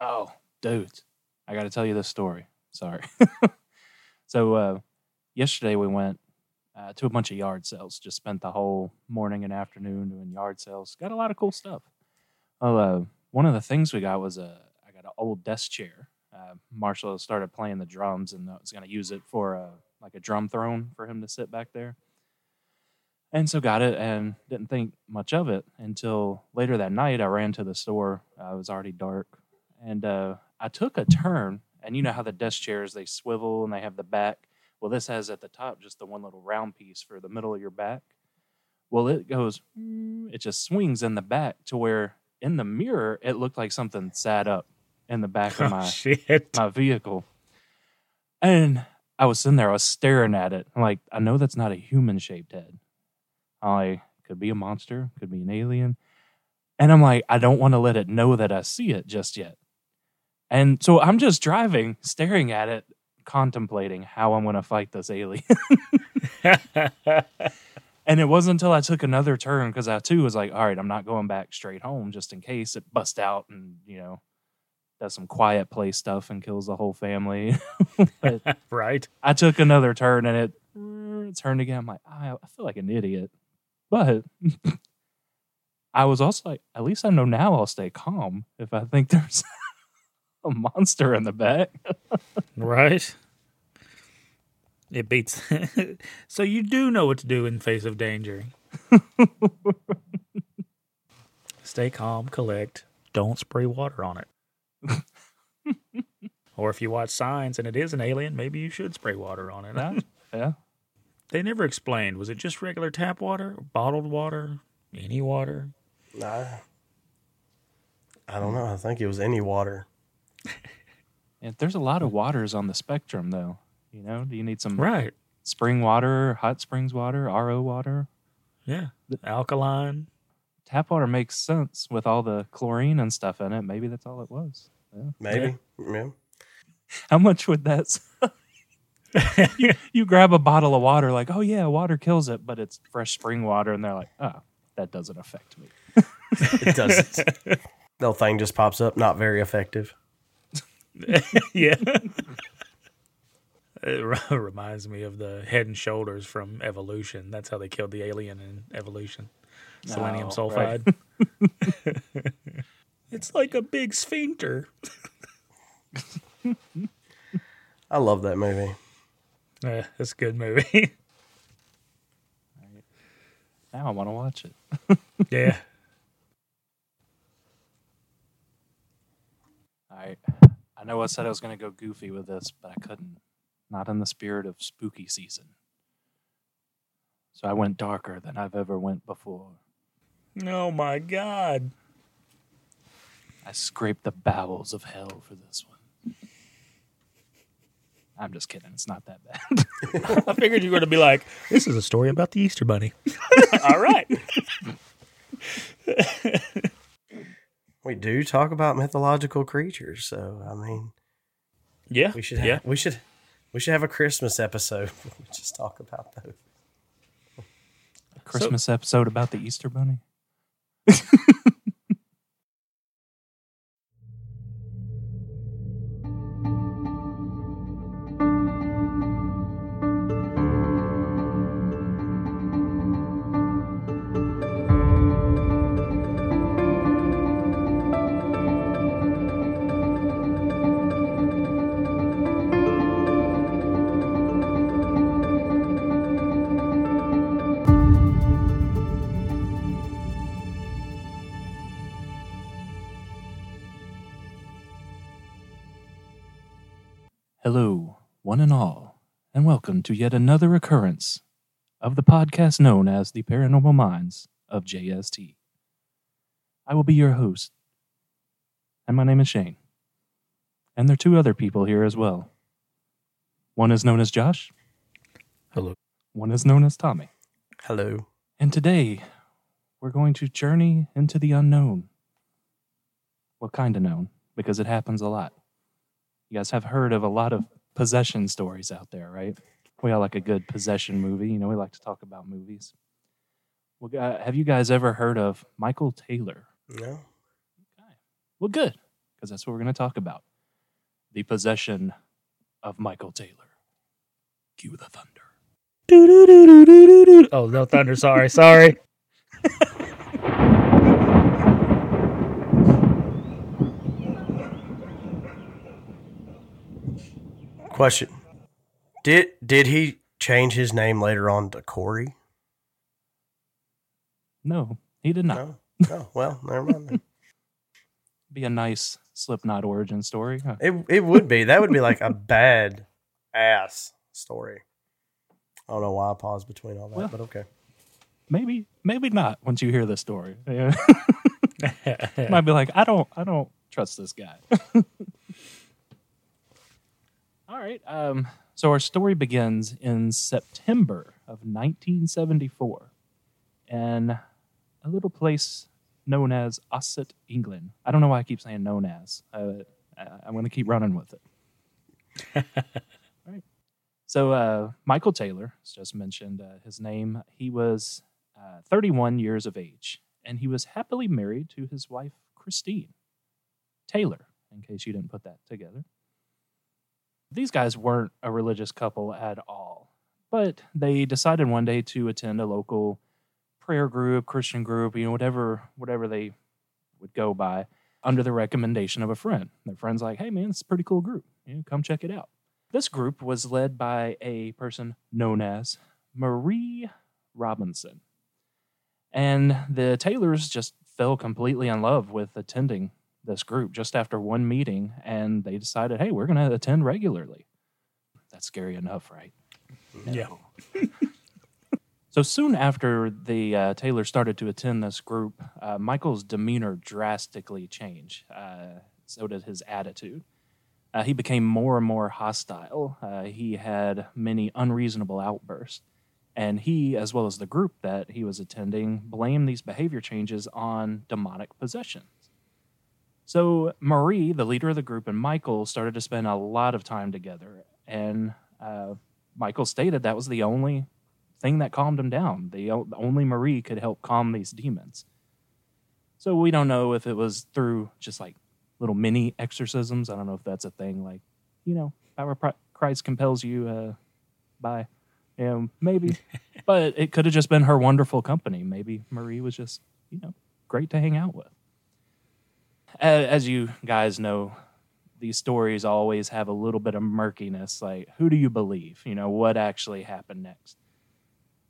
Oh, dudes, I got to tell you this story. Sorry. so uh, yesterday we went uh, to a bunch of yard sales. Just spent the whole morning and afternoon doing yard sales. Got a lot of cool stuff. Well, uh, one of the things we got was a I got an old desk chair. Uh, Marshall started playing the drums, and I was going to use it for a like a drum throne for him to sit back there. And so got it and didn't think much of it until later that night. I ran to the store. Uh, it was already dark, and uh, I took a turn. And you know how the desk chairs they swivel and they have the back. Well, this has at the top just the one little round piece for the middle of your back. Well, it goes, it just swings in the back to where in the mirror it looked like something sat up in the back of Oh, my shit. my vehicle. And I was sitting there, I was staring at it. I'm like, I know that's not a human shaped head. I'm like, could be a monster, could be an alien. And I'm like, I don't want to let it know that I see it just yet. And so I'm just driving, staring at it, contemplating how I'm going to fight this alien. and it wasn't until I took another turn because I too was like, all right, I'm not going back straight home just in case it busts out and, you know, does some quiet play stuff and kills the whole family. right. I took another turn and it turned again. I'm like, I, I feel like an idiot. But I was also like, at least I know now I'll stay calm if I think there's a monster in the back. Right. It beats. so you do know what to do in face of danger. Stay calm, collect. Don't spray water on it. or if you watch signs and it is an alien, maybe you should spray water on it. yeah. yeah. They never explained. Was it just regular tap water, bottled water, any water? Nah. I don't know. I think it was any water. And there's a lot of hmm. waters on the spectrum, though. You know, do you need some Right. spring water, hot springs water, RO water? Yeah. Alkaline. Tap water makes sense with all the chlorine and stuff in it. Maybe that's all it was. Yeah. Maybe. Yeah. How much would that? you, you grab a bottle of water, like, oh yeah, water kills it, but it's fresh spring water, and they're like, oh, that doesn't affect me. It doesn't. the little thing just pops up. Not very effective. yeah. It re- reminds me of the head and shoulders from Evolution. That's how they killed the alien in Evolution. Selenium Oh, sulfide. it's like a big sphincter. I love that movie. Uh, it's a good movie. Now I want to watch it. yeah. All right. I know I said I was going to go goofy with this, but I couldn't. Not in the spirit of spooky season. So I went darker than I've ever went before. Oh my God. I scraped the bowels of hell for this one. I'm just kidding. It's not that bad. I figured you were going to be like, this is a story about the Easter Bunny. All right. We do talk about mythological creatures, so I mean, Yeah. we should have, yeah. we should we should have a Christmas episode. we just talk about those. A Christmas episode about the Easter Bunny. Hello, one and all, and welcome to yet another occurrence of the podcast known as the Paranormal Minds of JST. I will be your host, and my name is Shane. And there are two other people here as well. One is known as Josh, Hello. one is known as Tommy. Hello. And today, we're going to journey into the unknown. Well, kind of known, because it happens a lot. You guys have heard of a lot of possession stories out there, right? We all like a good possession movie. You know, we like to talk about movies. Well, gu- uh, have you guys ever heard of Michael Taylor? No. Well, good, because because that's what we're going to talk about the possession of Michael Taylor. Cue the thunder. Oh, no thunder. Sorry. Sorry. Question: Did did he change his name later on to Corey? No, he did not. No. Oh well, never mind. then. Be a nice Slipknot origin story. huh? It it would be that would be like a bad ass story. I don't know why I paused between all that, Well. but okay. Maybe, maybe not. Once you hear this story, Yeah. might be like, I don't, I don't trust this guy. All right. Um, so our story begins in September of 1974, in a little place known as Ossett, England. I don't know why I keep saying known as. Uh, I- I'm going to keep running with it. All right. So uh, Michael Taylor, as just mentioned uh, his name, he was uh, 31 years of age, and he was happily married to his wife Christine Taylor. In case you didn't put that together, these guys weren't a religious couple at all, but they decided one day to attend a local prayer group, Christian group, you know, whatever whatever they would go by, under the recommendation of a friend. Their friend's like, "Hey, man, it's a pretty cool group. You know, come check it out." This group was led by a person known as Marie Robinson. And the Taylors just fell completely in love with attending this group just after one meeting, and they decided, hey, we're going to attend regularly. That's scary enough, right? Yeah. So soon after the uh, Taylor started to attend this group, uh, Michael's demeanor drastically changed. Uh, so did his attitude. Uh, he became more and more hostile. Uh, he had many unreasonable outbursts. And he, as well as the group that he was attending, blamed these behavior changes on demonic possessions. So Marie, the leader of the group, and Michael started to spend a lot of time together. And uh, Michael stated that was the only thing that calmed him down. The only Marie could help calm these demons. So we don't know if it was through just like little mini exorcisms. I don't know if that's a thing. Like, you know, power Pri- Christ compels you uh, by, you know, maybe. but it could have just been her wonderful company. Maybe Marie was just, you know, great to hang out with. As you guys know, these stories always have a little bit of murkiness. Like, who do you believe? You know, what actually happened next?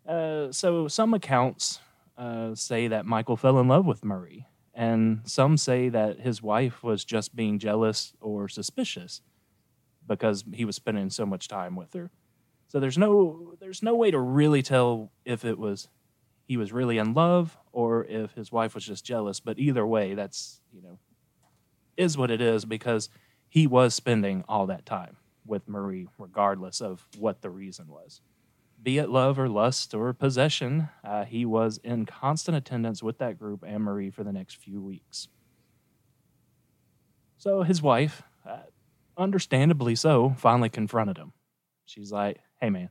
Uh, so some accounts uh, say that Michael fell in love with Marie, and some say that his wife was just being jealous or suspicious because he was spending so much time with her. So there's no there's no way to really tell if it was he was really in love or if his wife was just jealous. But either way, that's you know is what it is because he was spending all that time with Marie, regardless of what the reason was be it love or lust or possession, uh, he was in constant attendance with that group and Marie for the next few weeks. So his wife, uh, understandably so, finally confronted him. She's like, "Hey man,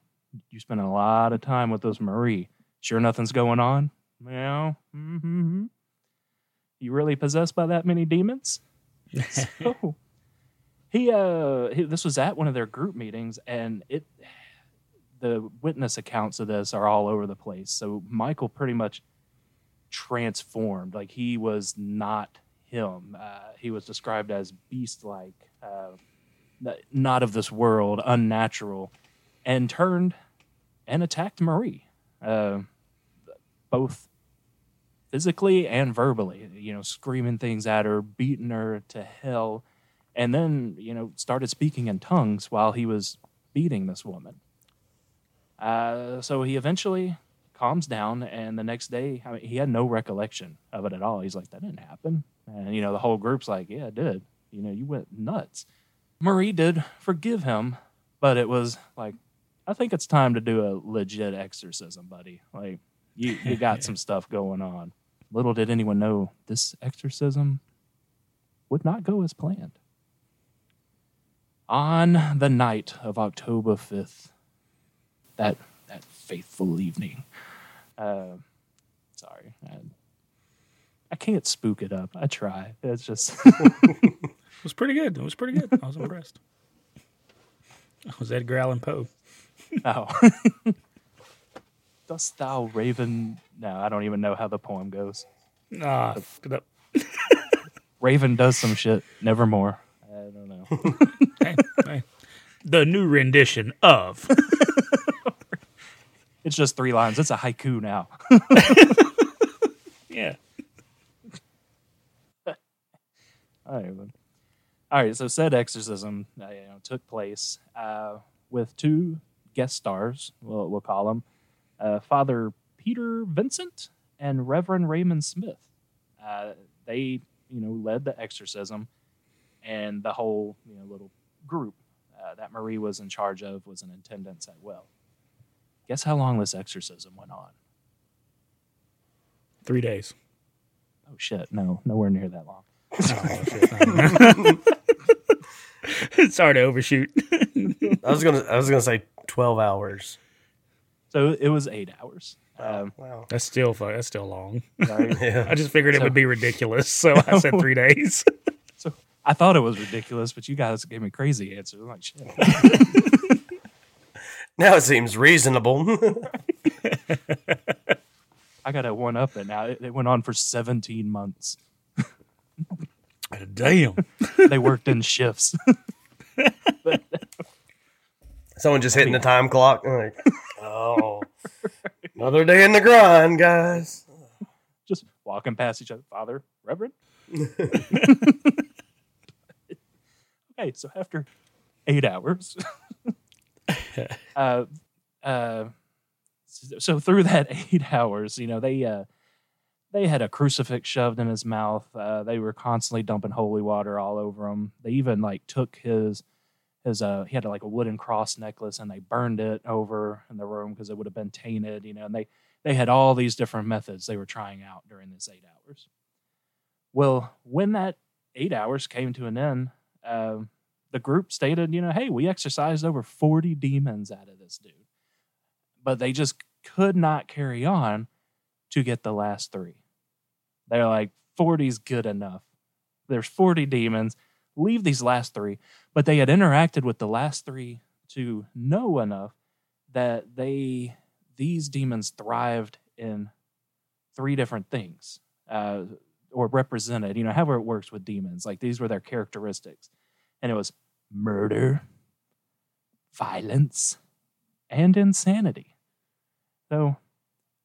you spending a lot of time with this Marie. Sure, nothing's going on. Yeah, mm-hmm. You really possessed by that many demons?" so he, uh, he, this was at one of their group meetings, and it the witness accounts of this are all over the place. So Michael pretty much transformed. Like he was not him. Uh, he was described as beast-like, uh, not of this world, unnatural, and turned and attacked Marie, uh, both physically and verbally. You know, screaming things at her, beating her to hell, and then you know started speaking in tongues while he was beating this woman. Uh, so he eventually calms down, and the next day, I mean, he had no recollection of it at all. He's like, "That didn't happen," and you know, the whole group's like, "Yeah, it did." You know, you went nuts. Marie did forgive him, but it was like, I think it's time to do a legit exorcism, buddy. Like, you you got some stuff going on. Little did anyone know this exorcism would not go as planned. On the night of October fifth, that that faithful evening. Uh, sorry, I, I can't spook it up. I try. It's just it was pretty good. It was pretty good. I was impressed. I was Edgar Allan Poe. Oh. Dost thou raven? No, I don't even know how the poem goes. Ah, fucked it up. Raven does some shit. Nevermore. I don't know. Hey, hey. The new rendition of. It's just three lines. It's a haiku now. yeah. All right. All right. So said exorcism uh, you know, took place uh, with two guest stars. We'll, we'll call them uh, Father Peter Vincent and Reverend Raymond Smith. Uh, they, you know, led the exorcism, and the whole, you know, little group uh, that Marie was in charge of was in attendance at well. Guess how long this exorcism went on? Three days. Oh shit! No, nowhere near that long. Oh, shit. Sorry to overshoot. I was gonna I was gonna say twelve hours. So it was eight hours. Um, Wow. That's still fu- that's still long. right? Yeah. I just figured it So- would be ridiculous, so I said three days. So I thought it was ridiculous, but you guys gave me crazy answers. I'm like, shit. Now it seems reasonable. I got a one up it now. It, it went on for 17 months. Damn. They worked in shifts. Someone just hitting the time clock. Like, oh, another day in the grind, guys. Just walking past each other. Father, Reverend. okay, so after eight hours, uh, uh, so through that eight hours, you know, they uh, they had a crucifix shoved in his mouth. Uh, they were constantly dumping holy water all over him. They even like took his his uh he had like a wooden cross necklace and they burned it over in the room because it would have been tainted, you know. And they they had all these different methods they were trying out during this eight hours. Well, when that eight hours came to an end, uh, the group stated, you know, hey, we exorcised over 40 demons out of this dude. But they just could not carry on to get the last three. They're like, 40's good enough. There's 40 demons. Leave these last three. But they had interacted with the last three to know enough that they these demons thrived in three different things uh, or represented, you know, however it works with demons. Like these were their characteristics. And it was murder, violence, and insanity. So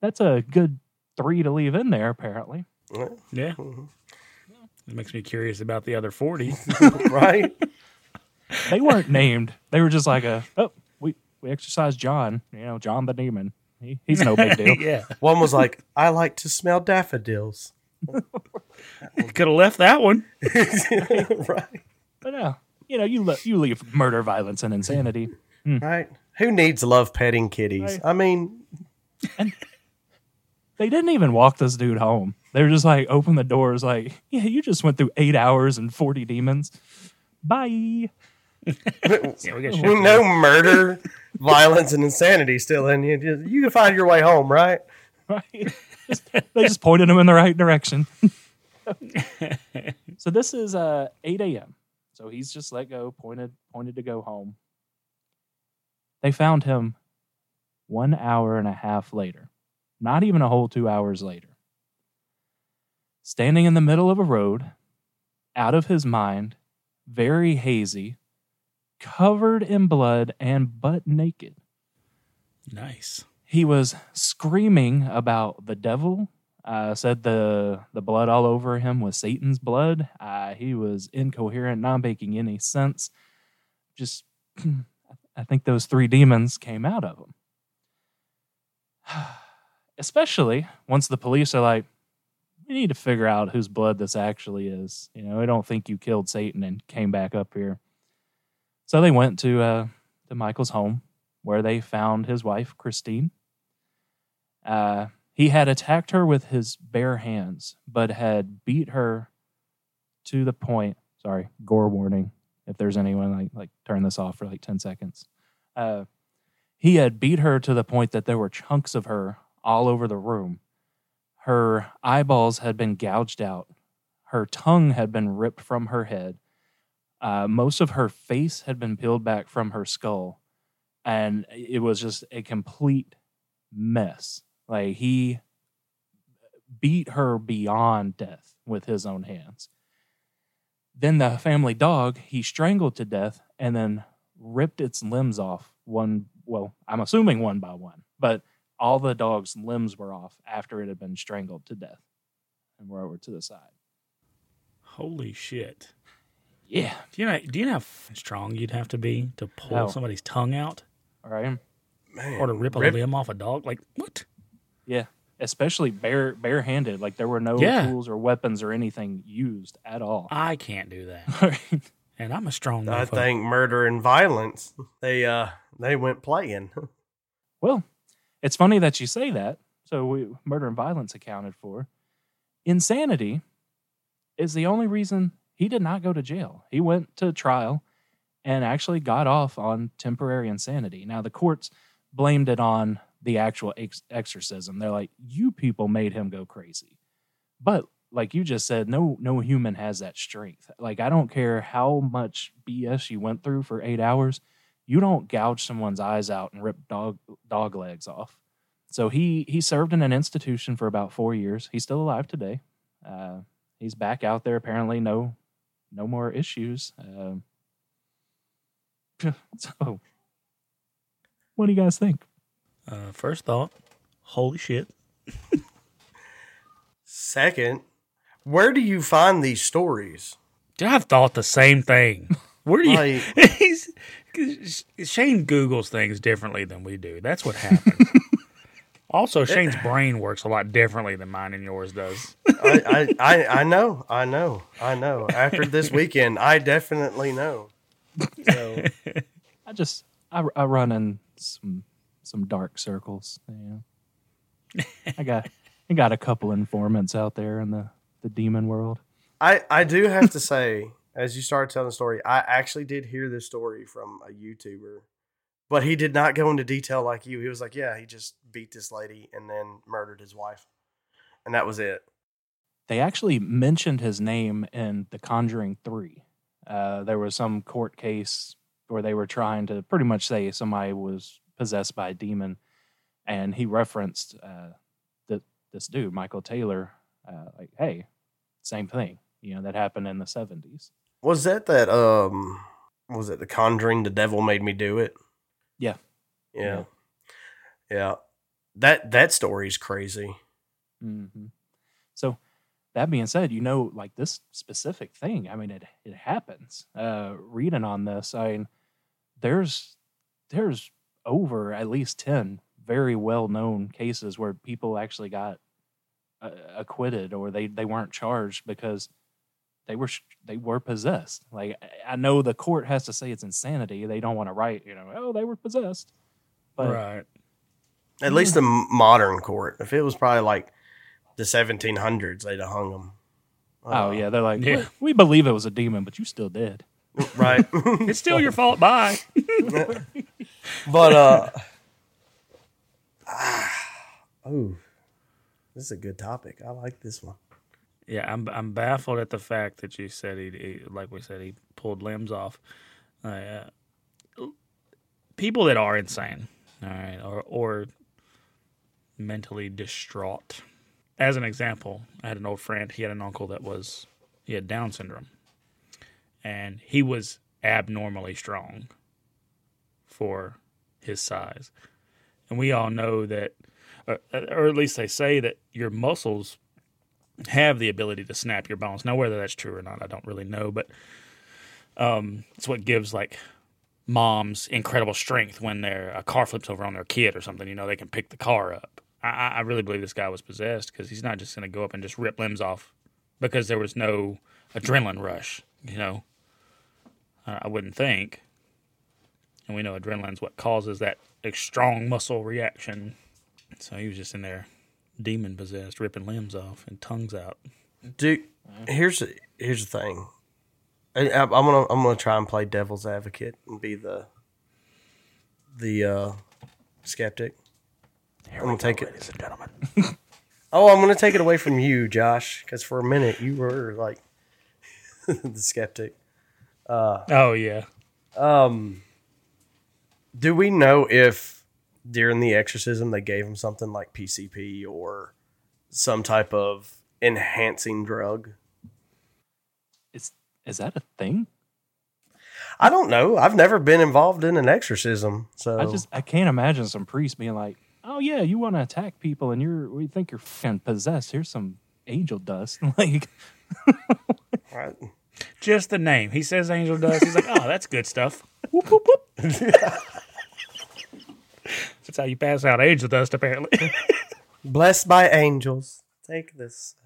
that's a good three to leave in there, apparently. Yeah. Mhm. It makes me curious about the other 40. right? They weren't named. They were just like a, oh, we, we exercised John, you know, John the demon. He, he's no big deal. yeah. One was like, I like to smell daffodils. Could have left that one. right? But no, you know, you, le- you leave murder, violence, and insanity. Hmm. Right? Who needs love petting kitties? Right. I mean, and They didn't even walk this dude home. They were just like, open the doors, like, yeah, you just went through eight hours and 40 demons. Bye. Yeah, we got we know murder, violence, and insanity still in you. Just- You can find your way home, right? right? They just pointed him in the right direction. so this is uh 8 a.m. So he's just let go, pointed, pointed to go home. They found him one hour and a half later, not even a whole two hours later, standing in the middle of a road, out of his mind, very hazy, covered in blood and butt naked Nice. he was screaming about the devil. Uh, said the the blood all over him was Satan's blood. Uh, he was incoherent, not making any sense. Just, I think those three demons came out of him. Especially once the police are like, we need to figure out whose blood this actually is. You know, I don't think you killed Satan and came back up here. So they went to uh, to Michael's home where they found his wife, Christine. Uh, he had attacked her with his bare hands, but had beat her to the point. Sorry, gore warning. If there's anyone like like turn this off for like ten seconds. Uh, he had beat her to the point that there were chunks of her all over the room. Her eyeballs had been gouged out. Her tongue had been ripped from her head. Uh, most of her face had been peeled back from her skull, and it was just a complete mess. Like he beat her beyond death with his own hands. Then the family dog he strangled to death and then ripped its limbs off one. Well, I'm assuming one by one, but all the dog's limbs were off after it had been strangled to death and were over to the side. Holy shit. Yeah. Do you know do you know how strong you'd have to be to pull somebody's tongue out All right. Man, or to rip a rip- limb off a dog? Like what? Yeah. Especially bare barehanded. Like there were no Yeah. tools or weapons or anything used at all. I can't do that. And I'm a strong I motherfucker. think murder and violence. They uh they went playing. Well, it's funny that you say that. So we, murder and violence accounted for. Insanity is the only reason he did not go to jail. He went to trial and actually got off on temporary insanity. Now the courts blamed it on the actual ex- exorcism. They're like, "You people made him go crazy." But like you just said, no no human has that strength. Like I don't care how much BS you went through for 8 hours, you don't gouge someone's eyes out and rip dog dog legs off. So he he served in an institution for about four years. He's still alive today. Uh, he's back out there. Apparently, no no more issues. Um, so, what do you guys think? Uh, first thought, holy shit. Second, where do you find these stories? Dude, I've thought the same thing. Where do you? Like, He's, Shane Googles things differently than we do. That's what happens. Also, Shane's brain works a lot differently than mine and yours does. I, I, I, I know, I know, I know. After this weekend, I definitely know. So I just I, I run in some some dark circles. You know, I got I got a couple informants out there in the the demon world. I, I do have to say, as you started telling the story, I actually did hear this story from a YouTuber, but he did not go into detail like you. He was like, "Yeah, he just beat this lady and then murdered his wife, and that was it." They actually mentioned his name in The Conjuring Three. Uh, there was some court case where they were trying to pretty much say somebody was possessed by a demon, and he referenced uh, that this dude Michael Taylor. Uh, like, hey, same thing. You know that happened in the seventies. Was that that um was it The Conjuring? The Devil Made Me Do It. Yeah. Yeah, yeah. That that story's crazy. hmm So that being said, you know, like this specific thing, I mean, it it happens. Uh, reading on this, I mean, there's there's over at least ten very well known cases where people actually got uh, acquitted or they they weren't charged because they were they were possessed. Like I- I know the court has to say it's insanity. They don't want to write, you know, oh they were possessed. But right. At least the modern court. If it was probably like the 1700s, they'd have hung him. oh yeah, they're like, Yeah. "We- we believe it was a demon, but you still did. right. It's still your fault. Bye. but uh, ah, oh, this is a good topic. I like this one. Yeah, I'm I'm baffled at the fact that you said he, he like we said he pulled limbs off. Uh, people that are insane, all right, or or mentally distraught. As an example, I had an old friend. He had an uncle that was he had Down syndrome, and he was abnormally strong for his size. And we all know that, uh, or at least they say that your muscles have the ability to snap your bones. Now, whether that's true or not, I don't really know, but um, it's what gives like moms incredible strength when their a car flips over on their kid or something. You know, they can pick the car up. I, I really believe this guy was possessed because he's not just going to go up and just rip limbs off because there was no adrenaline rush. You know, I I wouldn't think. And we know adrenaline's what causes that strong muscle reaction. So he was just in there demon possessed, ripping limbs off and tongues out. Dude, here's here's the thing. I, I- I'm gonna I'm gonna try and play devil's advocate and be the the uh, skeptic. I'm gonna take it. ladies and gentlemen. Oh, I'm gonna take it away from you, Josh, because for a minute you were like the skeptic. Uh, Oh yeah. um, do we know if during the exorcism they gave him something like PCP or some type of enhancing drug? Is is that a thing? I don't know. I've never been involved in an exorcism, so I just I can't imagine some priest being like, "Oh yeah, you want to attack people and you're we think you're fucking possessed. Here's some angel dust." like, I- Just the name. He says angel dust. He's like, oh, that's good stuff. Whoop, whoop, whoop. that's how you pass out angel dust, apparently. blessed by angels. Take this,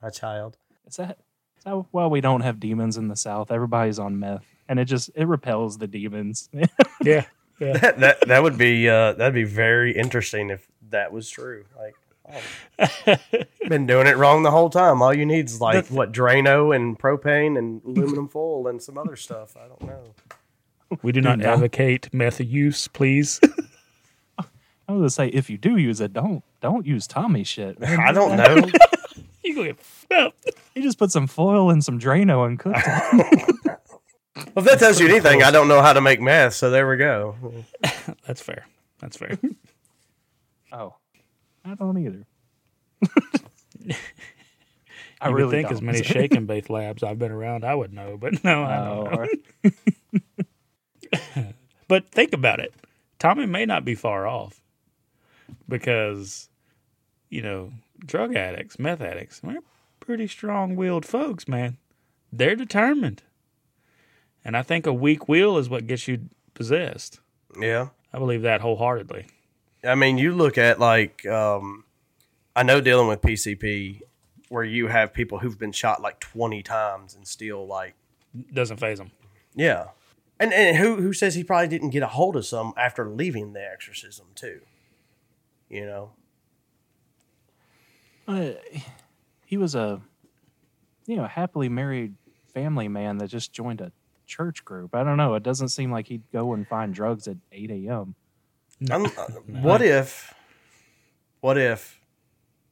my child. is that is that why we don't have demons in the South? Everybody's on meth, and it just it repels the demons. yeah. Yeah. That that, that would be uh, that'd be very interesting if that was true. Like, oh, been doing it wrong the whole time. All you need is like The- what Drano and propane and aluminum foil and some other stuff. I don't know. We do not Dude, advocate meth use, please. I was gonna say if you do use it, don't don't use Tommy shit. man. I don't know. you go get f***ed up. You just put some foil and some Drano and cook it. Well, if that tells you anything, I don't know how to make meth. So there we go. That's fair. That's fair. oh, I don't either. I you really would think don't. as many shake and bake labs I've been around, I would know, but no, I don't Oh, know. or- But think about it. Tommy may not be far off because, you know, drug addicts, meth addicts, they're pretty strong willed folks, man. They're determined. And I think a weak will is what gets you possessed. Yeah. I believe that wholeheartedly. I mean, you look at like um, I know dealing with PCP, where you have people who've been shot like twenty times and still like Doesn't faze them. yeah, and and who who says he probably didn't get a hold of some after leaving the exorcism too, you know? Uh, he was a you know happily married family man that just joined a church group. I don't know. It doesn't seem like he'd go and find drugs at eight a.m. I'm- uh, what if, what if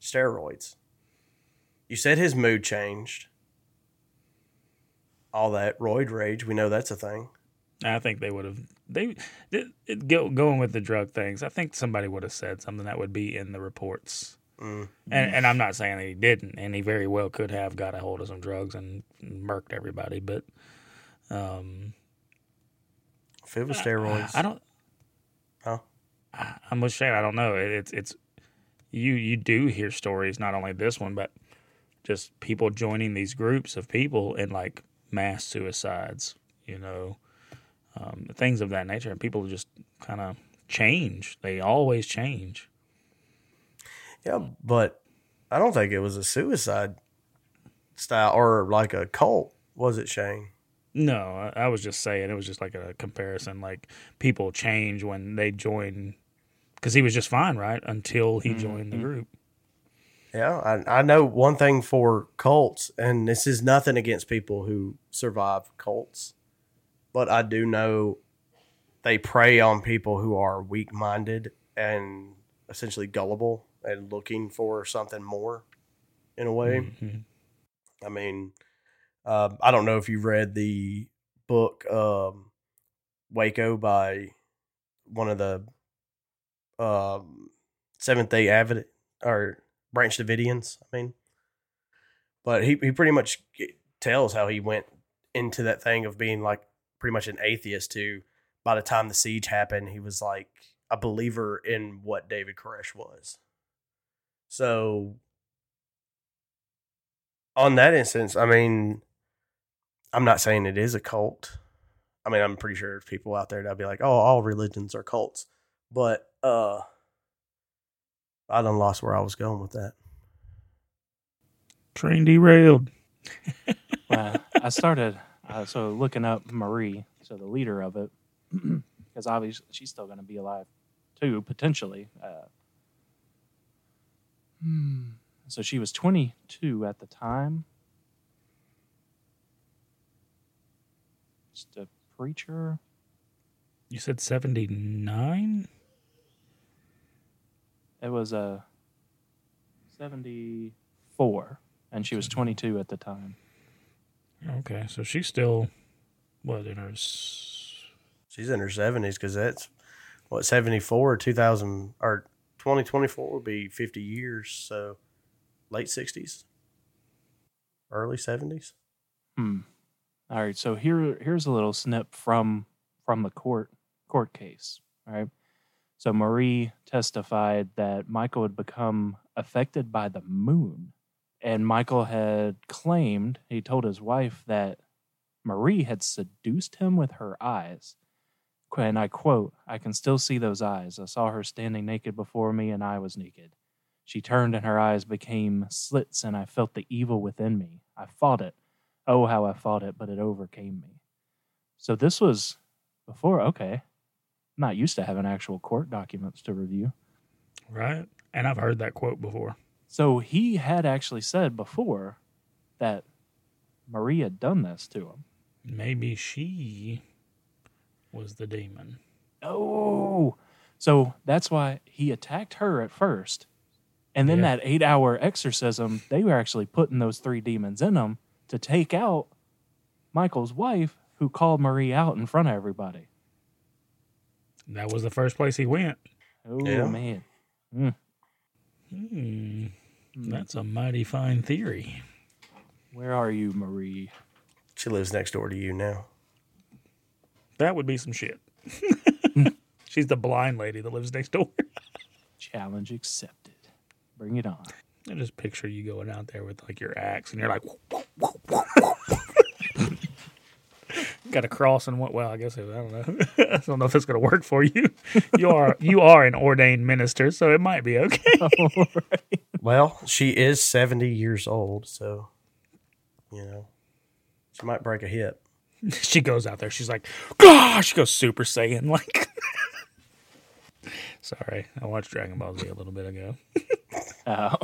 steroids? You said his mood changed. All that roid rage, we know that's a thing. I think they would have. They it, it, go, going with the drug things. I think somebody would have said something that would be in the reports. Mm. And, and I'm not saying that he didn't, and he very well could have got a hold of some drugs and murked everybody. But um, If it was steroids, I don't. Huh? I, I'm with Shane. I don't know. It, it's it's you you do hear stories, not only this one, but just people joining these groups of people and like mass suicides. You know, um, things of that nature, and people just kind of change. They always change. Yeah, but I don't think it was a suicide style or like a cult, was it, Shane? No, I, I was just saying it was just like a comparison. Like people change when they join, because he was just fine, right? Until he joined the group. Yeah, I, I know one thing for cults, and this is nothing against people who survive cults, but I do know they prey on people who are weak minded and essentially gullible and looking for something more in a way. Mhm. I mean, um, I don't know if you've read the book um, Waco by one of the um, Seventh Day Advent or Branch Davidians. I mean, but he he pretty much tells how he went into that thing of being like pretty much an atheist to by the time the siege happened, he was like a believer in what David Koresh was. So on that instance, I mean, I'm not saying it is a cult. I mean, I'm pretty sure there's people out there that'll be like, "Oh, all religions are cults," but uh, I done lost where I was going with that. Train derailed. uh, I started uh, so looking up Marie, so the leader of it, because obviously she's still going to be alive too, potentially. Uh, hmm. So she was 22 at the time. Just a preacher. You said seventy nine. It was a 74, and she was 22 at the time. Okay, so she's still What in her? She's in her seventies because that's what seventy four, two thousand or twenty twenty four would be fifty years. So late sixties, early seventies. Hmm. All right. So here, here's a little snip from from the court court case. All right. So Marie testified that Michael had become affected by the moon, and Michael had claimed he told his wife that Marie had seduced him with her eyes. And I quote, I can still see those eyes. I saw her standing naked before me, and I was naked. She turned, and her eyes became slits, and I felt the evil within me. I fought it. Oh, how I fought it, but it overcame me. So this was before, okay. Not used to having actual court documents to review. Right. And I've heard that quote before. So he had actually said before that Marie had done this to him. Maybe she was the demon. Oh, so that's why he attacked her at first. And then Yeah. that eight hour exorcism, they were actually putting those three demons in him to take out Michael's wife, who called Marie out in front of everybody. That was the first place he went. Oh, Yeah. man. Hmm. Mm-hmm. That's a mighty fine theory. Where are you, Marie? She lives next door to you now. That would be some shit. She's the blind lady that lives next door. Challenge accepted. Bring it on. I just picture you going out there with like your axe and you're like, got a cross and what? Well, I guess it, I don't know. I don't know if it's going to work for you. You are you are an ordained minister, so it might be okay. Well, she is seventy years old, so you know she might break a hip. she goes out there. She's like, gosh, she goes Super Saiyan. Like, sorry, I watched Dragon Ball Z a little bit ago. Oh,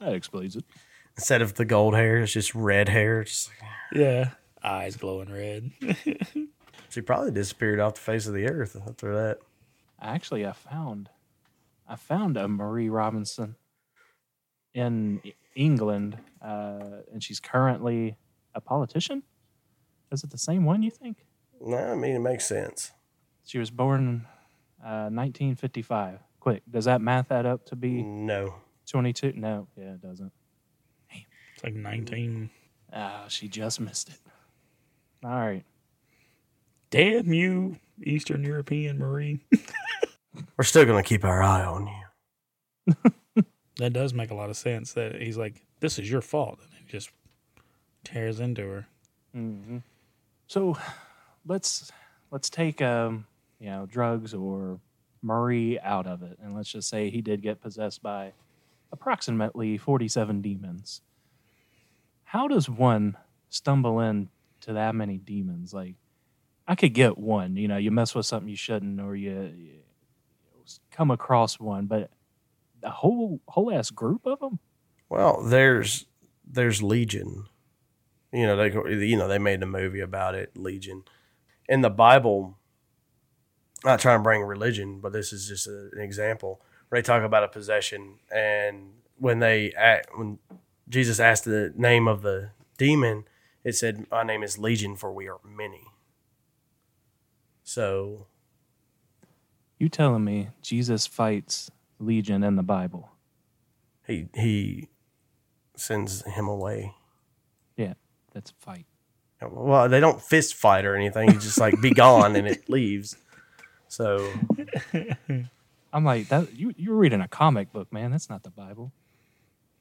that explains it. Instead of the gold hair, it's just red hair. Just like, Yeah, eyes glowing red. she probably disappeared off the face of the earth after that. Actually, I found, I found a Marie Robinson in England, uh, and she's currently a politician. Is it the same one you think? No, I mean it makes sense. She was born uh, 1955. Quick, does that math add up to be No, 22? No, yeah, it doesn't. It's like 19. Ah, she just missed it. All right. Damn you, Eastern European Marine. we're still gonna keep our eye on you. That does make a lot of sense. That he's like, "This is your fault," and he just tears into her. hmm So let's let's take um you know drugs or Murray out of it, and let's just say he did get possessed by approximately forty-seven demons. How does one stumble into that many demons? Like, I could get one. You know, you mess with something you shouldn't, or you, you come across one, but a whole whole ass group of them. Well, there's there's Legion. You know they you know they made a movie about it, Legion. In the Bible, not trying to bring religion, but this is just a, an example where they talk about a possession, and when they when Jesus asked the name of the demon, it said, "My name is Legion, for we are many." So You telling me Jesus fights Legion in the Bible? he he sends him away. Yeah, that's fight. Well, they don't fist fight or anything. You just like be gone and it leaves. So I'm like that. You you're reading a comic book, man. That's not the Bible.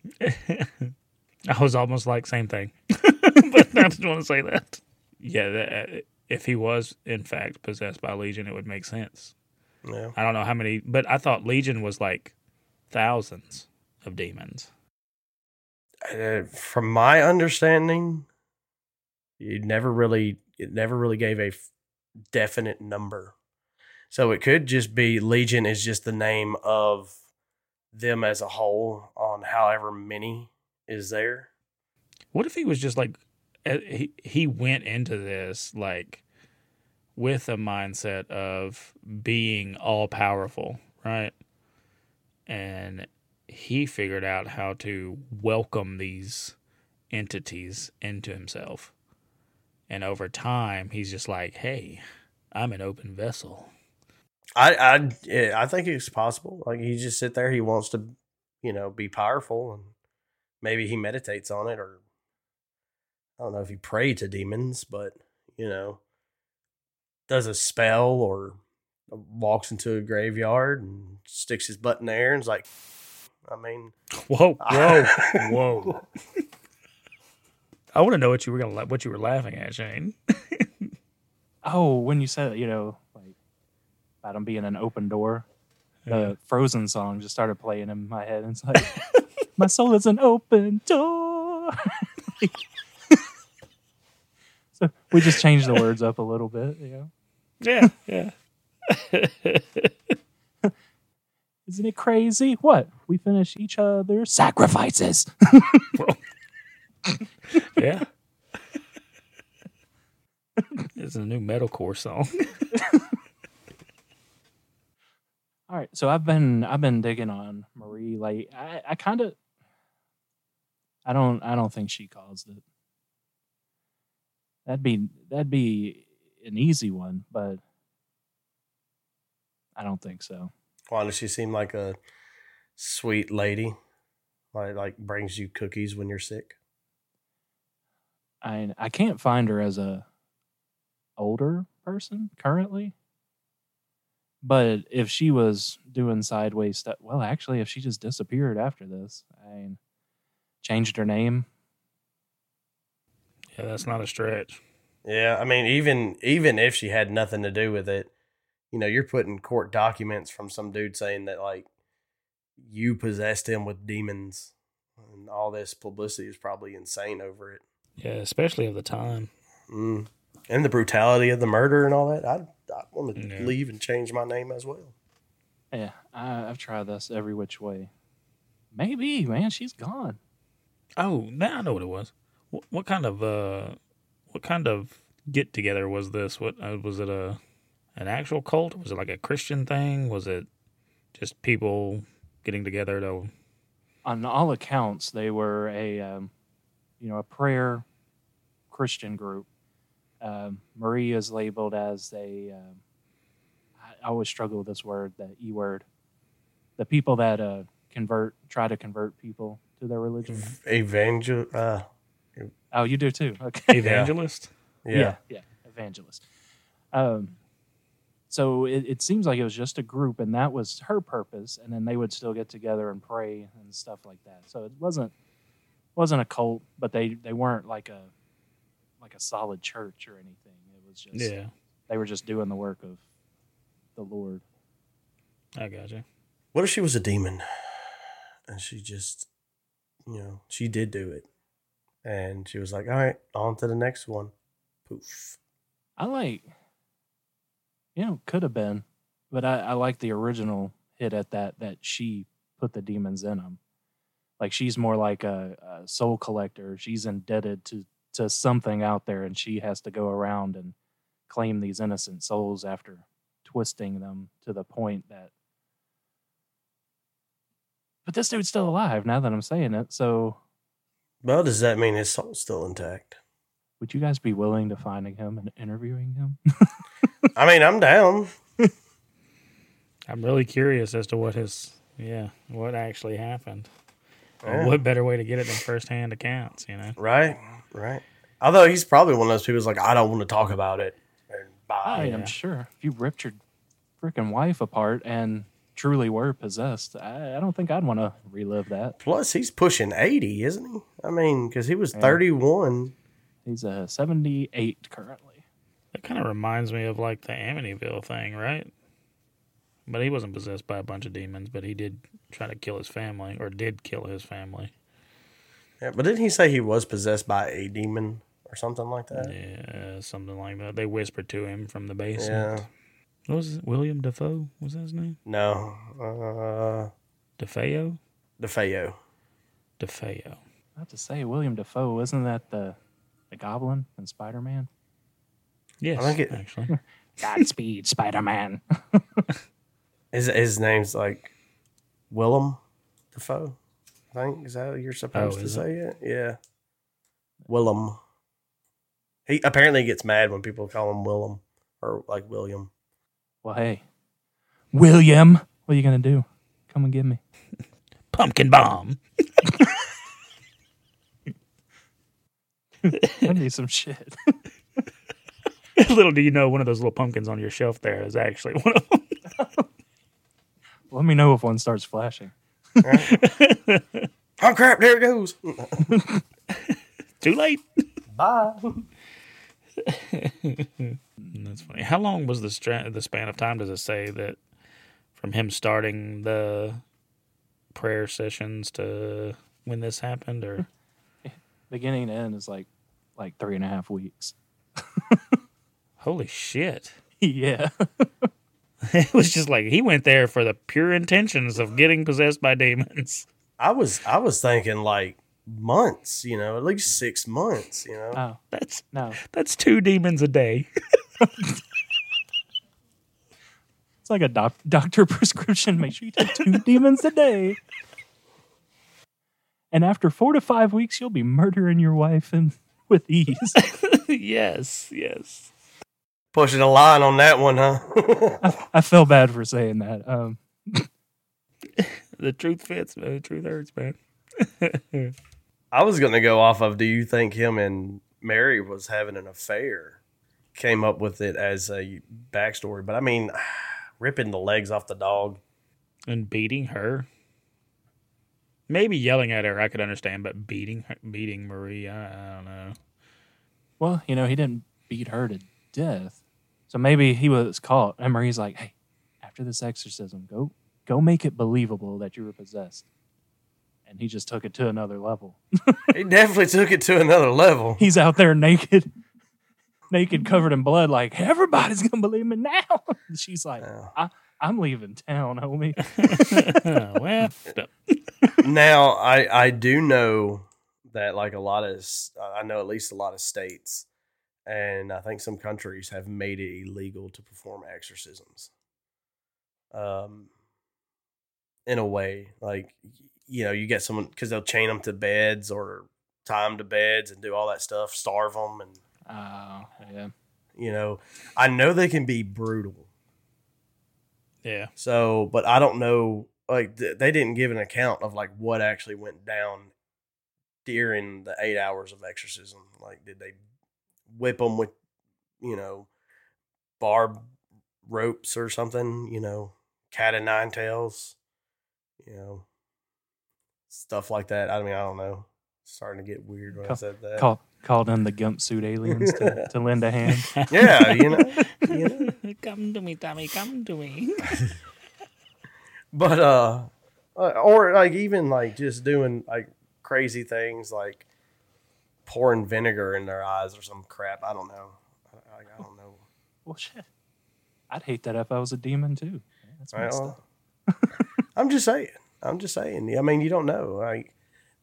I was almost like same thing, but I just want to say that. Yeah, that, if he was in fact possessed by Legion, it would make sense. yeah, I don't know how many, but I thought Legion was like thousands of demons. uh, from my understanding, it never really it never really gave a f- definite number. So it could just be Legion is just the name of them as a whole on however many is there. What if he was just like he he went into this like with a mindset of being all powerful, right? And he figured out how to welcome these entities into himself. and over time he's just like, "Hey, I'm an open vessel." I I I think it's possible. Like he just sit there, he wants to, you know, be powerful, and maybe he meditates on it, or I don't know if he pray to demons, but you know, does a spell or walks into a graveyard and sticks his butt in there and is like, I mean, Whoa, whoa, whoa! I want to know what you were gonna what you were laughing at, Shane. Oh, when you said you know like about him being an open door, the Frozen song just started playing in my head. And it's like, my soul is an open door. so we just changed the words up a little bit. You know, Yeah, yeah. isn't it crazy? What we finish each other's sacrifices. Yeah. it's a new metalcore song. All right, so I've been I've been digging on Marie. Like I, I kind of I don't I don't think she caused it. That'd be that'd be an easy one, but I don't think so. why does she seem like a sweet lady? Like like brings you cookies when you're sick. I I can't find her as a older person currently. But if she was doing sideways stuff, well, actually, if she just disappeared after this, I mean, changed her name, Yeah, that's not a stretch. Yeah, I mean, even even if she had nothing to do with it, you know, you're putting court documents from some dude saying that like you possessed him with demons, and all this publicity is probably insane over it, Yeah, especially of the time. mm. and the brutality of the murder and all that. I I want to Yeah. leave and change my name as well. Yeah, I, I've tried this every which way. Maybe, man, she's gone. Oh, now I know what it was. What, what kind of uh, what kind of get together was this? What uh, was it? A an actual cult? Was it like a Christian thing? Was it just people getting together to? On all accounts, they were a, um, you know, a prayer Christian group. Um, Marie is labeled as a. Um, I, I always struggle with this word, the e word. The people that uh, convert, try to convert people to their religion. Evangel, uh, Oh, you do too. Okay. Evangelist? yeah. yeah, evangelist. Um, so it, it seems like it was just a group, and that was her purpose. And then they would still get together and pray and stuff like that. So it wasn't wasn't a cult, but they they weren't like a like a solid church or anything. It was just Yeah, they were just doing the work of the Lord. I got you. What if she was a demon, and she just, you know, she did do it, and she was like, "All right, on to the next one." Poof. I like, you know, could have been, but I, I like the original hit at that that she put the demons in them. Like she's more like a, a soul collector. She's indebted to to something out there, and she has to go around and claim these innocent souls after twisting them to the point that. But this dude's still alive now that I'm saying it. So, Well, does that mean his soul's still intact? would you guys be willing to finding him and interviewing him? I mean, I'm down. I'm really curious as to what his yeah what actually happened. Yeah. What better way to get it than firsthand accounts? You know. Right, right. Although he's probably one of those people who's like, I don't want to talk about it. And bye. I yeah. am sure if you ripped your freaking wife apart and truly were possessed, I, I don't think I'd want to relive that. Plus, he's pushing 80, isn't he? I mean, because he was Yeah. 31. He's a 78 currently. That kind of reminds me of like the Amityville thing, right? But he wasn't possessed by a bunch of demons, but he did try to kill his family, or did kill his family. Yeah, but didn't he say he was possessed by a demon or something like that? Yeah, something like that. They whispered to him from the basement. Yeah. What was it? William Dafoe? Was that his name? No. Uh, DeFeo? DeFeo. DeFeo. I have to say, William Dafoe, isn't that the, the goblin in Spider Man? Yes, I think it- actually. Godspeed, Spider Man. His, his name's like Willem Dafoe, I think. Is that how you're supposed Oh, to is it? say it? Yeah. Willem. He apparently gets mad when people call him Willem or like William. Well, hey, William, what are you gonna do? Come and get me. Pumpkin bomb. I need some shit. little do you know, one of those little pumpkins on your shelf there is actually one of them. Let me know if one starts flashing. Oh crap! There it goes. Too late. Bye. That's funny. How long was the stra- the span of time? Does it say that from him starting the prayer sessions to when this happened, or Beginning to end is like like three and a half weeks. holy shit? yeah. It was just like he went there for the pure intentions of getting possessed by demons. I was I was thinking like months. You know, at least six months. You know. Oh That's no, that's two demons a day. it's like a doc- doctor prescription. Make sure you take two demons a day. And after four to five weeks, you'll be murdering your wife and with ease. yes, yes. Pushing a line on that one, huh? I, I felt bad for saying that. Um, The truth fits, man. The truth hurts, man. I was going to go off of do you think him and Mary was having an affair? Came up with it as a backstory, but I mean, ripping the legs off the dog. and beating her. Maybe yelling at her, I could understand, but beating her, beating Marie, I, I don't know. well, you know, he didn't beat her to death, so maybe he was caught. And Marie's like, "Hey, after this exorcism, go go make it believable that you were possessed." And he just took it to another level. He definitely took it to another level. He's out there naked, naked, covered in blood. Like everybody's gonna believe me now. And she's like, Yeah. I, "I'm leaving town, homie." well, now I I do know that like a lot of I know at least a lot of states and I think some countries have made it illegal to perform exorcisms. Um in a way like y- you know you get someone cuz they'll chain them to beds or tie them to beds and do all that stuff starve them and Oh, yeah. you know I know they can be brutal yeah. So, but I don't know. Like th- they didn't give an account of like what actually went down during the eight hours of exorcism. Like, did they whip them with, you know, barb ropes or something? You know, cat and nine tails. You know, stuff like that. I mean, I don't know. It's starting to get weird when I said that. Call, called in the gump suit aliens to, to lend a hand. Yeah, you know, you know. come to me, Tommy. Come to me. but uh uh, or like even like just doing like crazy things like pouring vinegar in their eyes or some crap i don't know i, I, I don't know Well, shit. I'd hate that if I was a demon too. That's messed Well, up. i'm just saying i'm just saying i mean you don't know like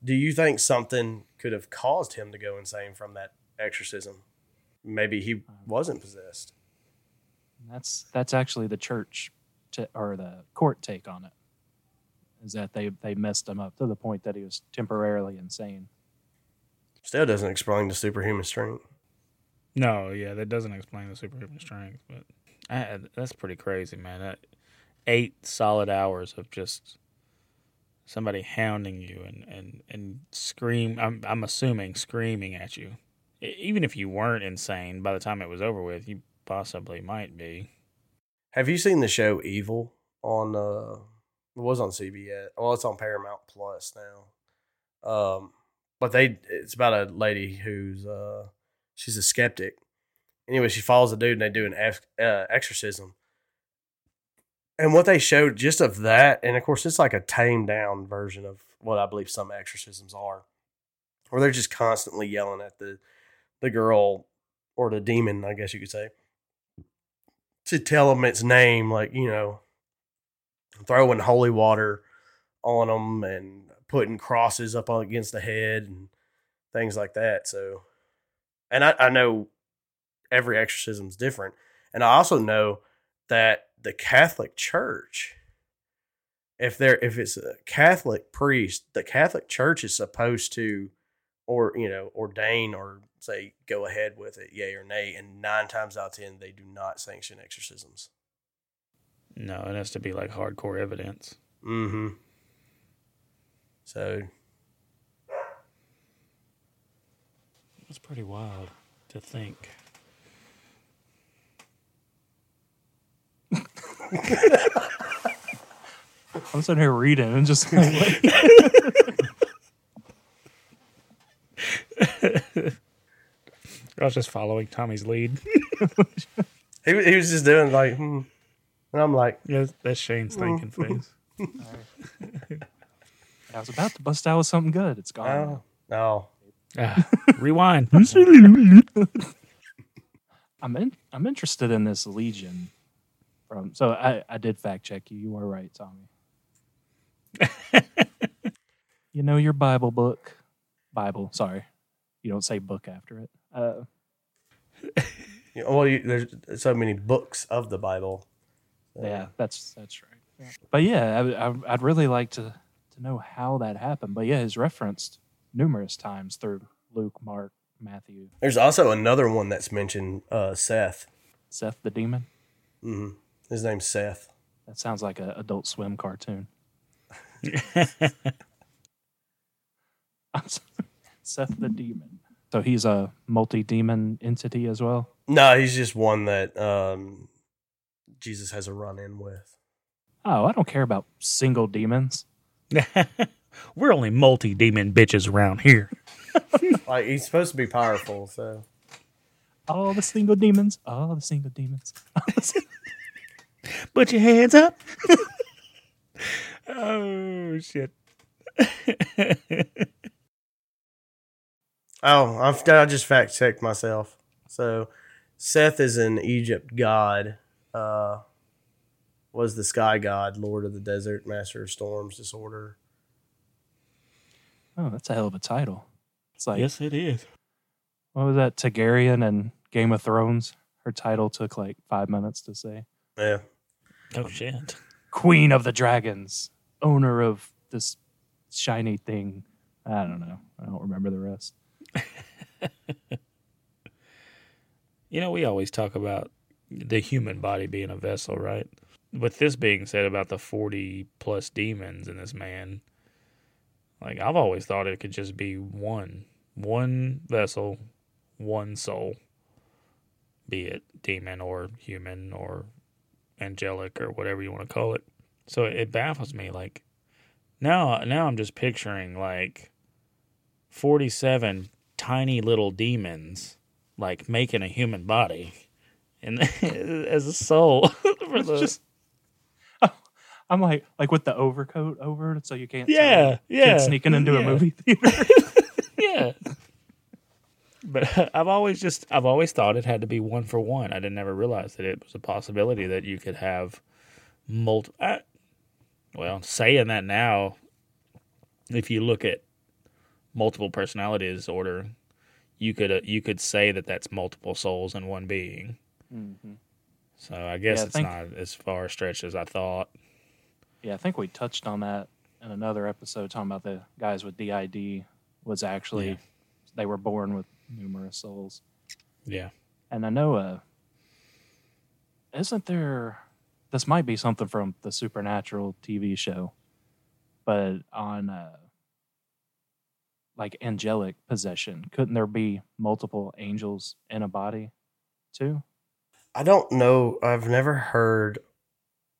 do you think something could have caused him to go insane from that exorcism maybe he wasn't possessed That's that's actually the church t- or the court take on it. Is that they they messed him up to the point that he was temporarily insane. still doesn't explain the superhuman strength no, yeah, that doesn't explain the superhuman strength, but I, that's pretty crazy, man. That, eight solid hours of just somebody hounding you and and and scream. I'm I'm assuming screaming at you. Even if you weren't insane, by the time it was over with, you possibly might be. Have you seen the show Evil on uh it was on CBS. Well, it's on Paramount Plus now. Um but they it's about a lady who's uh she's a skeptic. Anyway, she follows a dude and they do an ex- uh, exorcism. And what they showed just of that, and of course it's like a tamed down version of what I believe some exorcisms are, where they're just constantly yelling at the the girl or the demon, I guess you could say, to tell them its name, like you know, throwing holy water on them and putting crosses up against the head and things like that. So, and I, I know every exorcism's different, and I also know that the Catholic Church, if there if it's a Catholic priest, the Catholic Church is supposed to or you know ordain or say go ahead with it, yay or nay. And nine times out of ten, they do not sanction exorcisms. No, it has to be like hardcore evidence. Mm-hmm. So It's pretty wild to think. I'm sitting here reading and just like, I was just following Tommy's lead. he he was just doing like, hmm. and I'm like, yeah, that's Shane's thinking face. I was about to bust out with something good. It's gone. oh no, Ah, rewind. I'm in, I'm interested in this Legion. From so I, I did fact check you. You are right, Tommy. you know your Bible book, Bible. Sorry, you don't say book after it. Uh, You know, well, you, there's so many books of the Bible. yeah, that's that's right. Yeah. But yeah, I, I, I'd really like to to know how that happened. But yeah, it's referenced numerous times through Luke, Mark, Matthew, There's also another one that's mentioned, uh, Seth. Seth the demon. hmm His name's Seth. That sounds like an Adult Swim cartoon. I'm sorry. Seth the demon. So he's a multi-demon entity as well. No, he's just one that um, Jesus has a run in with. Oh, I don't care about single demons. We're only multi demon bitches around here. Like he's supposed to be powerful, so All the single demons. All the single demons. All the sing- Put your hands up. oh shit. Oh, I've, I just fact checked myself. So, Seth is an Egypt god. Uh, was the sky god, lord of the desert, master of storms, disorder. oh, that's a hell of a title. It's like yes, it is. what was that? Targaryen and Game of Thrones. Her title took like five minutes to say. Yeah, Oh um, shit. Queen of the Dragons, owner of this shiny thing. I don't know. I don't remember the rest. You know, we always talk about the human body being a vessel, right? With this being said about the 40 plus demons in this man, like I've always thought it could just be one, one vessel, one soul, be it demon or human or angelic or whatever you want to call it. So it baffles me. Like now, now I'm just picturing like 47 tiny little demons like making a human body and as a soul for It's the just oh, I'm like like with the overcoat over it so you can't yeah yeah sneaking into a movie theater. yeah but i've always just i've always thought it had to be one for one i didn't ever realize that it was a possibility that you could have multi I, well saying that now if you look at multiple personality disorder you could uh, you could say that that's multiple souls in one being Mhm. so i guess Yeah, I it's think- not as far stretched as i thought Yeah, I think we touched on that in another episode talking about the guys with DID was actually Yeah. they were born with numerous souls. yeah And I know uh isn't there this might be something from the supernatural TV show, but on uh like angelic possession, couldn't there be multiple angels in a body too? I don't know. I've never heard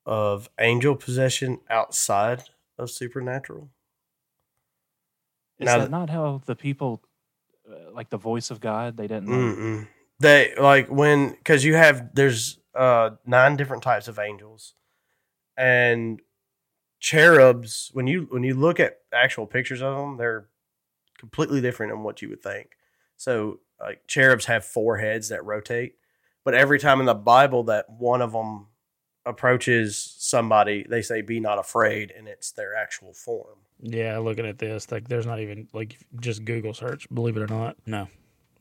of angel possession outside of supernatural. Is Now that that- not how the people like the voice of God, they didn't like. They like when because you have there's uh nine different types of angels, and cherubs. When you when you look at actual pictures of them, they're completely different than what you would think. So like cherubs have four heads that rotate, but every time in the Bible that one of them approaches somebody, they say, "Be not afraid," and it's their actual form. Yeah, looking at this, like there's not even like just Google search, believe it or not. No.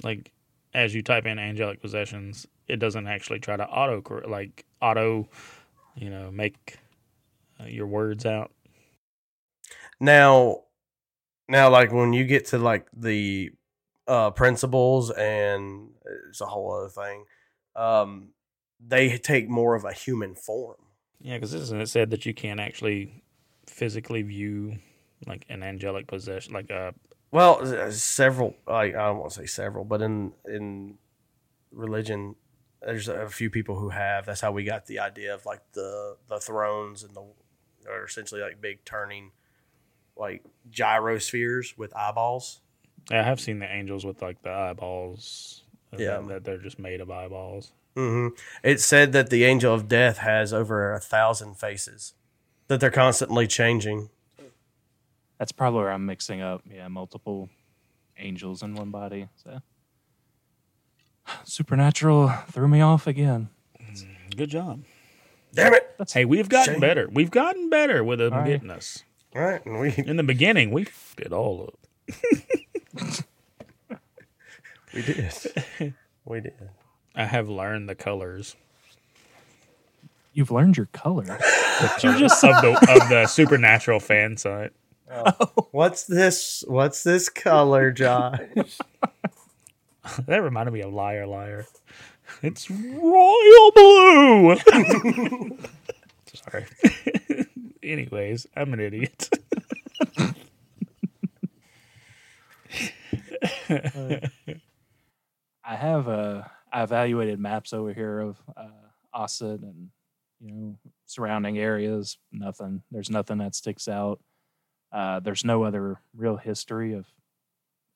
Like as you type in angelic possessions, it doesn't actually try to auto like auto, you know, make uh, your words out. Now, Now, like when you get to like the uh, principles, and it's a whole other thing. Um, they take more of a human form. Yeah, because isn't it said that you can't actually physically view like an angelic possession, like a Well, uh, several. Like I don't want to say several, but in in religion, there's a few people who have. That's how we got the idea of like the the thrones and the are essentially like big turning like gyrospheres with eyeballs. Yeah, I have seen the angels with like the eyeballs. uh, Yeah. that, that they're just made of eyeballs. Hmm It said that the angel of death has over a thousand faces, that they're constantly changing. That's probably where I'm mixing up. Yeah, multiple angels in one body. So supernatural threw me off again. Good job. Damn it! Hey, we've gotten Shame. better. We've gotten better with them All right. getting us. All right, and we In the beginning, we f***ed it all up. we did, we did. I have learned the colors You've learned your color. You're just of the of the supernatural fan site. What's this? What's this color, Josh? That reminded me of Liar Liar. It's royal blue. Sorry. Anyways, I'm an idiot. I have uh, I evaluated maps over here of uh, Ossett and you know surrounding areas. Nothing. There's nothing that sticks out. Uh, there's no other real history of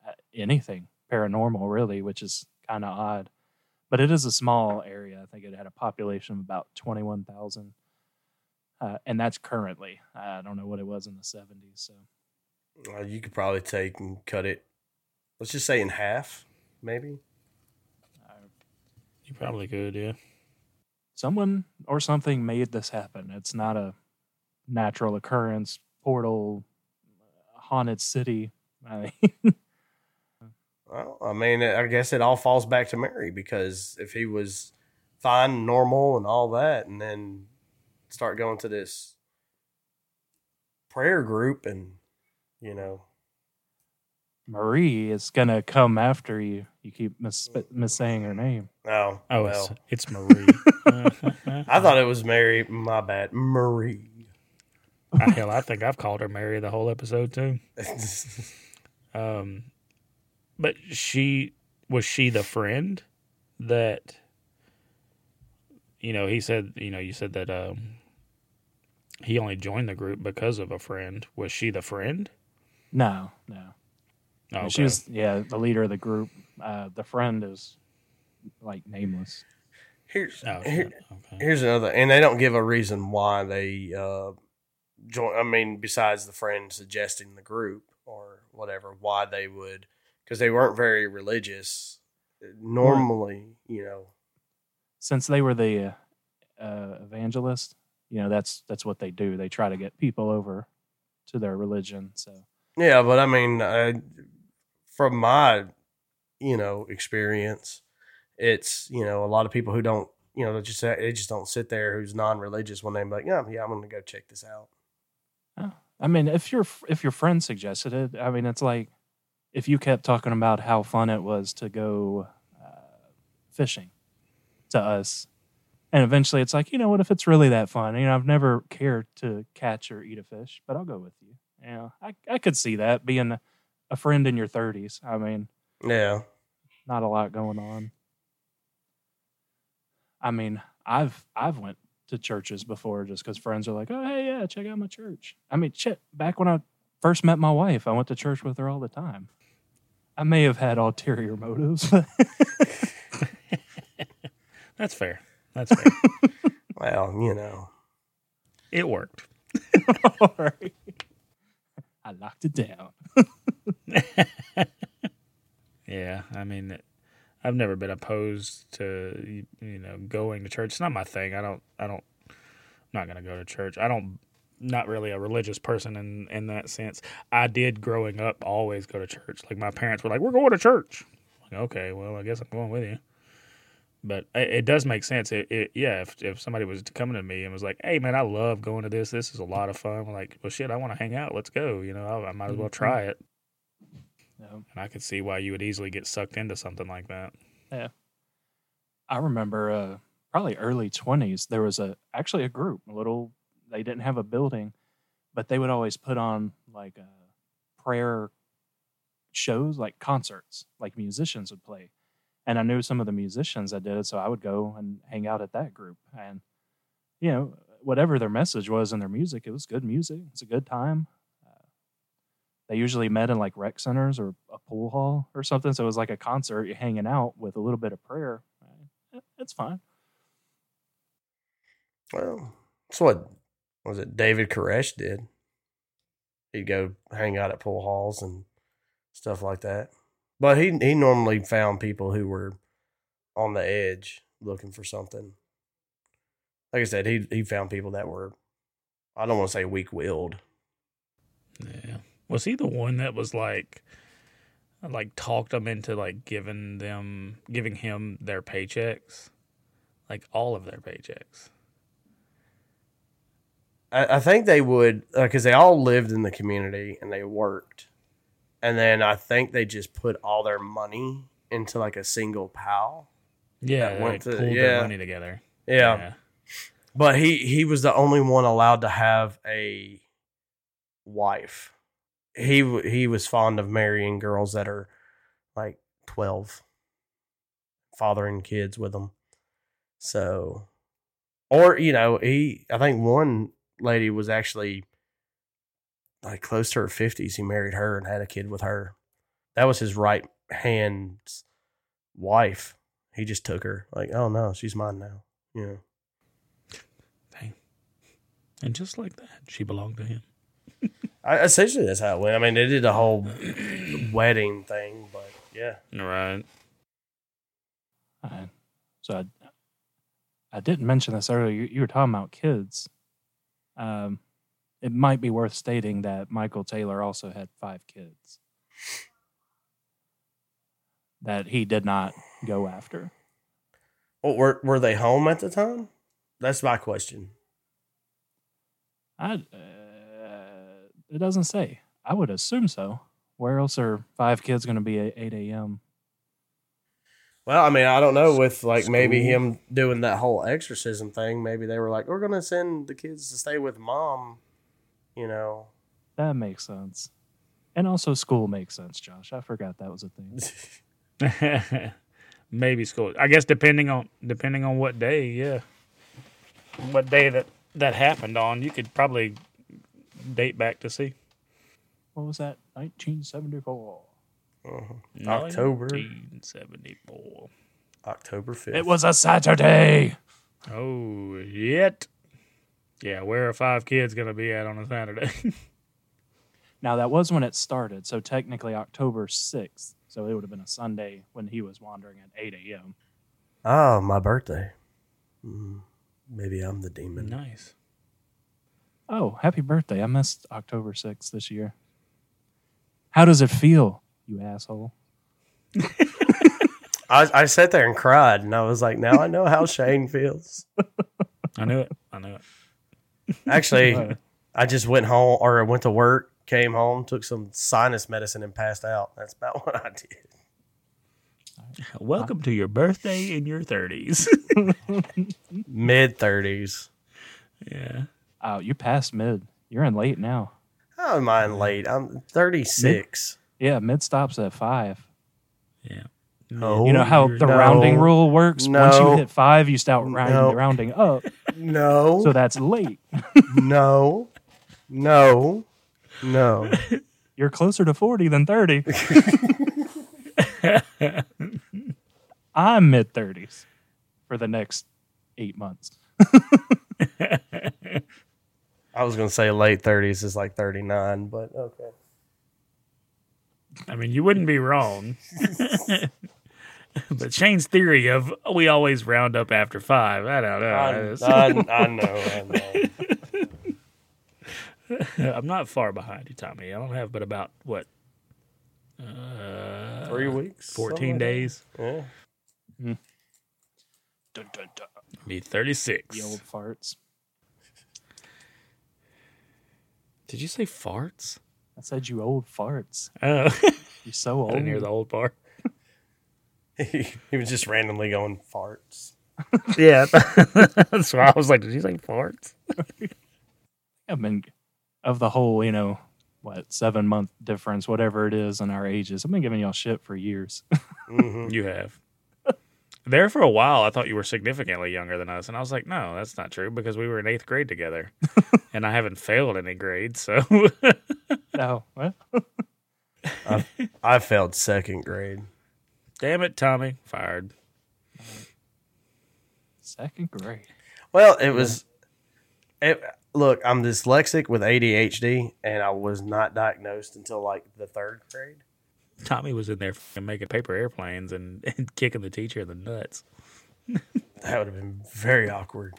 uh, anything paranormal, really, which is kind of odd. But it is a small area. I think it had a population of about twenty one thousand, uh, and that's currently. I don't know what it was in the seventies. So Uh, you could probably take and cut it. Let's just say in half, maybe. You probably could, yeah. someone or something made this happen. It's not a natural occurrence, portal, haunted city. I mean, Well, I mean, I guess it all falls back to Mary because if he was fine, normal, and all that, and then start going to this prayer group, and you know, Marie is gonna come after you. You keep mis- missaying her name. oh, Oh, well, it's, it's Marie. I thought it was Mary. My bad, Marie. Ah, Hell, I think I've called her Mary the whole episode too. Um, but she was she the friend that you know he said you know you said that um he only joined the group because of a friend. Was she the friend? No, no. Oh, okay. She was yeah the leader of the group. Uh, the friend is like nameless. here's Oh, here, okay. here's another, and they don't give a reason why they uh join. I mean, besides the friend suggesting the group or whatever, why they would, because they weren't very religious. Normally, you know, Since they were the uh, uh, evangelist, you know that's that's what they do. They try to get people over to their religion. So yeah, but I mean, uh, from my you know experience, it's you know a lot of people who don't you know they just they just don't sit there who's non-religious when they're like, yeah, yeah, I'm gonna go check this out. Oh, I mean, if your if your friend suggested it, I mean, it's like if you kept talking about how fun it was to go uh, fishing to us, and eventually it's like, you know what? If it's really that fun, you know, I've never cared to catch or eat a fish, but I'll go with you. You know, I I could see that being a friend in your thirties. I mean, Yeah, not a lot going on. I mean, I've I've went to churches before just because friends are like, oh hey yeah, check out my church. I mean, shit. Back when I first met my wife, I went to church with her all the time. I may have had ulterior motives, That's fair. That's fair. well, you know, it worked. all right. I locked it down. Yeah, I mean, I've never been opposed to you know going to church. It's not my thing. I don't. I don't. I'm not gonna go to church. I don't. Not really a religious person in in that sense. I did growing up always go to church. Like my parents were like, "We're going to church." Like, okay, well, I guess I'm going with you. But it, it does make sense. It, it yeah. If if somebody was coming to me and was like, "Hey, man, I love going to this. This is a lot of fun." I'm like, well, shit, I want to hang out. Let's go. You know, I, I might as well try it. Yeah. and I could see why you would easily get sucked into something like that. Yeah, I remember uh, probably early twenties. There was a actually a group, a little. They didn't have a building, but they would always put on like uh, prayer shows, like concerts, like musicians would play. And I knew some of the musicians that did it, so I would go and hang out at that group. And you know, whatever their message was in their music, it was good music. It's a good time. Uh, they usually met in like rec centers or a pool hall or something. So it was like a concert, you're hanging out with a little bit of prayer. It's fine. Well, that's what was it David Koresh did. He'd go hang out at pool halls and stuff like that. But he he normally found people who were on the edge looking for something. Like I said, he he found people that were I don't want to say weak willed. Yeah. Was he the one that was like, like talked them into like giving them, giving him their paychecks, like all of their paychecks? I, I think they would uh, because they all lived in the community and they worked, and then I think they just put all their money into like a single pal. Yeah, That they went to- pulled yeah. their money together. Yeah. but he he was the only one allowed to have a wife. He he was fond of marrying girls that are like twelve, fathering kids with them. So, or you know, he I think one lady was actually like close to her fifties. He married her and had a kid with her. That was his right hand wife. He just took her like, oh no, she's mine now. Yeah. Dang. And just like that, she belonged to him. I, essentially, that's how it went. I mean, they did the whole wedding thing, but yeah. Right. So I, I didn't mention this earlier. You, you were talking about kids. Um, it might be worth stating that Michael Taylor also had five kids that he did not go after. Well, were were they home at the time? That's my question. I, uh, it doesn't say. I would assume so. Where else are five kids going to be at 8 a.m.? Well, I mean, I don't know. With like maybe him doing that whole exorcism thing, maybe they were like, "We're gonna send the kids to stay with mom." You know, That makes sense. And also, school makes sense, Josh. I forgot that was a thing. Maybe school. I guess depending on depending on what day, yeah. What day that that happened on, you could probably date back to see. What was that? 1974. uh October 1974. October fifth. It was a Saturday. Oh, yet. Yeah, where are five kids going to be at on a Saturday? Now, that was when it started. So, technically, October 6th. So, it would have been a Sunday when he was wandering at 8 a.m. oh my birthday. Mm, maybe I'm the demon. nice. Oh, happy birthday. I missed October 6th this year. How does it feel, you asshole? I I sat there and cried, and I was like, "Now I know how Shane feels." I knew it. I knew it. Actually, I just went home or went to work, came home, took some sinus medicine, and passed out. That's about what I did. Welcome to your birthday in your 30s. Mid thirties. yeah. Oh, you passed mid. You're in late now. How am I in late? I'm thirty six. Yeah, mid stops at 5. Yeah. No, You know how the no, rounding rule works? Once you hit 5, you start rounding, no. rounding up. No, So, that's late. no, no, no. You're closer to 40 than 30. I'm mid 30s for the next eight months. I was gonna say late thirties is like thirty nine, but okay. I mean, you wouldn't be wrong. but Shane's theory of we always round up after five, I don't know. I, I, I know, I know. I'm not far behind you, Tommy. I don't have but about what uh, Three weeks, something fourteen like that. days. Yeah. Dun, dun, dun. Be thirty six. The old farts. Did you say farts? I said you old farts. Oh, You're so I old. didn't hear the old part. He, he was just randomly going farts. Yeah, that's why I was like, did you say farts? I've been of the whole, you know, what seven month difference, whatever it is in our ages. I've been giving y'all shit for years. hmm You have. There for a while, I thought you were significantly younger than us, and I was like, "No, that's not true," because we were in eighth grade together, and I haven't failed any grades. So, no, what? I failed second grade. Damn it, Tommy, fired. Second grade. Well, it was. It, look, I'm dyslexic with ADHD, and I was not diagnosed until like the third grade. Tommy was in there making paper airplanes and, and kicking the teacher in the nuts. That would have been very awkward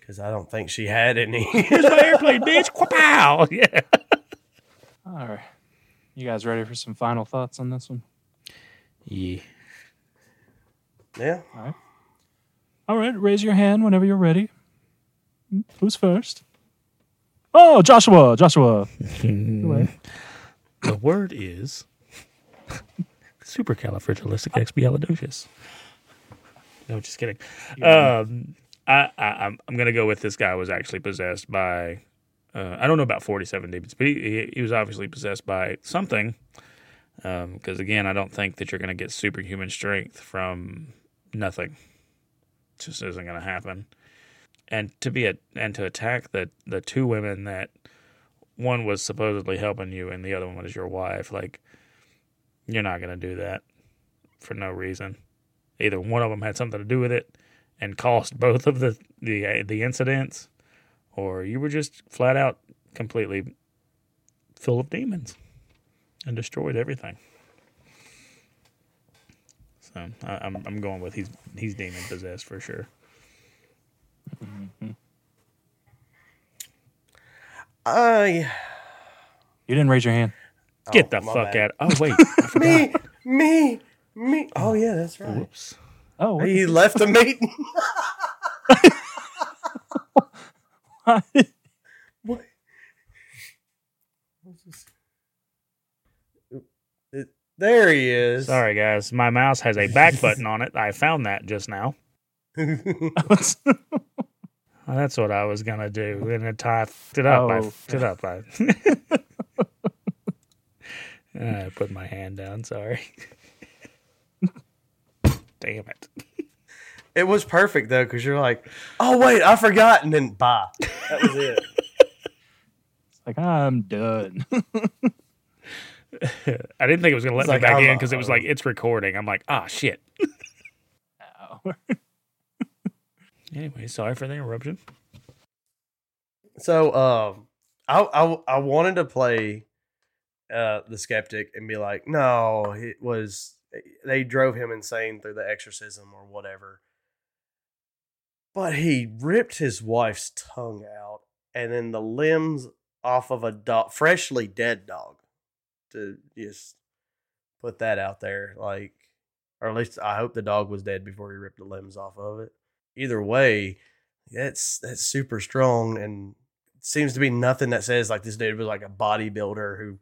because I don't think she had any. Here's my airplane, bitch! Pow! Yeah. All right. You guys ready for some final thoughts on this one? Yeah. yeah, All right. All right. Raise your hand whenever you're ready. Who's first? Oh, Joshua. Joshua. The word is supercalifragilisticexpialidocious. No, just kidding. Um, I, I, I'm I'm gonna go with this guy was actually possessed by. Uh, I don't know about 47 demons, but he, he, he was obviously possessed by something. Um, because again, I don't think that you're gonna get superhuman strength from nothing. It Just isn't gonna happen. And to be a and to attack the the two women that one was supposedly helping you and the other one was your wife, like you're not gonna do that for no reason. Either one of them had something to do with it and caused both of the the the incidents, or you were just flat out completely full of demons and destroyed everything. So I, I'm I'm going with he's he's demon possessed for sure. Uh, I You didn't raise your hand. Get Oh, the fuck bad. out! Oh wait, I me, me, me. Oh yeah, that's right. Whoops. Oh, He left the meeting. the- What? What's this? It- There he is. Sorry guys, my mouse has a back button on it. I found that just now. Well, that's what I was gonna do, and then I fucked it up. I Oh. fucked it up. I, ah, I put my hand down. Sorry. Damn it. it was perfect though, because you're like, oh wait, I forgot, and then bye. That was it. It's like I'm done. I didn't think it was gonna let It's me like, back I'm- in because it was like it's recording. I'm like, ah, shit. Anyway, sorry for the interruption. So, um, I, I I wanted to play uh the skeptic and be like, no, it was they drove him insane through the exorcism or whatever. But he ripped his wife's tongue out and then the limbs off of a dog, freshly dead dog. To just put that out there, like, or at least I hope the dog was dead before he ripped the limbs off of it. Either way, that's that's super strong and seems to be nothing that says like this dude was like a bodybuilder who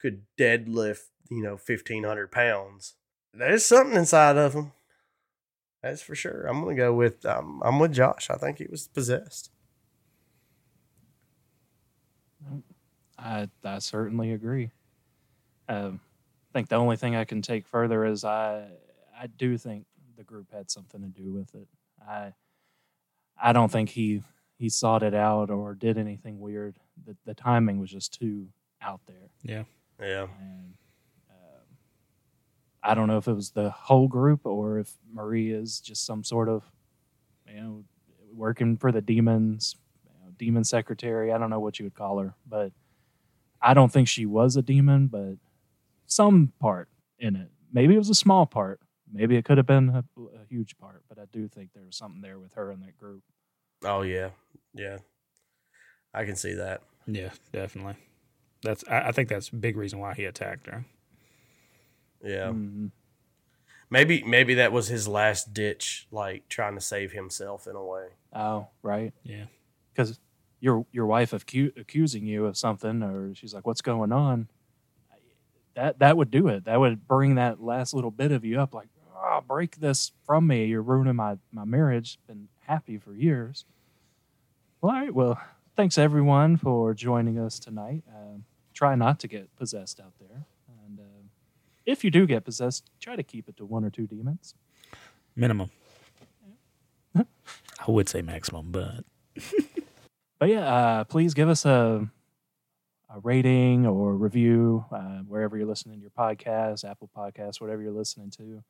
could deadlift you know 1500 pounds. There's something inside of him. That's for sure. I'm gonna go with um, i'm with josh. I think he was possessed. I I certainly agree. Um, I think the only thing I can take further is I I do think the group had something to do with it. I I don't think he he sought it out or did anything weird. The the timing was just too out there, Yeah. yeah and um, I don't know if it was the whole group or if Marie is just some sort of you know working for the demons, you know, demon secretary. I don't know what you would call her, but I don't think she was a demon, but some part in it. Maybe it was a small part. Maybe it could have been a, a huge part, but I do think there was something there with her in that group. oh yeah yeah i can see that Yeah, definitely. That's. I, I think that's a big reason why he attacked her. yeah Mhm. maybe maybe that was his last ditch like trying to save himself in a way Oh, right. Yeah. Because your your wife acu- accusing you of something, or she's like, "What's going on?" That that would do it. That would bring that last little bit of you up, like, oh, break this from me. You're ruining my my marriage. Been happy for years. Well, all right. Well, thanks everyone for joining us tonight. Um, try not to get possessed out there, and uh, if you do get possessed, try to keep it to one or two demons. Minimum. I would say maximum, but But yeah, uh, please give us a a rating or review uh, wherever you're listening to your podcast, Apple Podcasts, whatever you're listening to.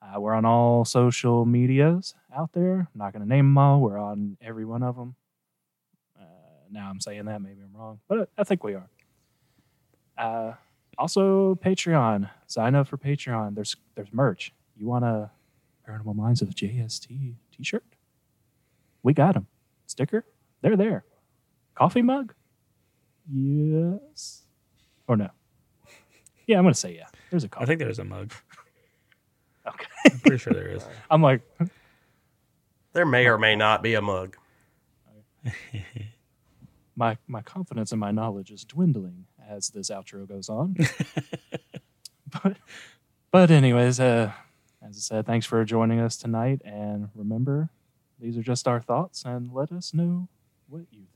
Uh, we're on all social medias out there. I'm not going to name them all. We're on every one of them. Uh, now I'm saying that, maybe I'm wrong, but I think we are. Uh, also, Patreon. Sign up for Patreon. There's there's merch. You want a Paranormal Minds of JST T-shirt? We got them. Sticker? They're there. Coffee mug? Yes. Or no? Yeah, I'm gonna say yeah. There's a coffee. I think there's a mug. okay. I'm pretty sure there is. I'm like, There may or may not be a mug. my my confidence and my knowledge is dwindling as this outro goes on. but but anyways, uh, as I said, thanks for joining us tonight, and remember, these are just our thoughts, and let us know what you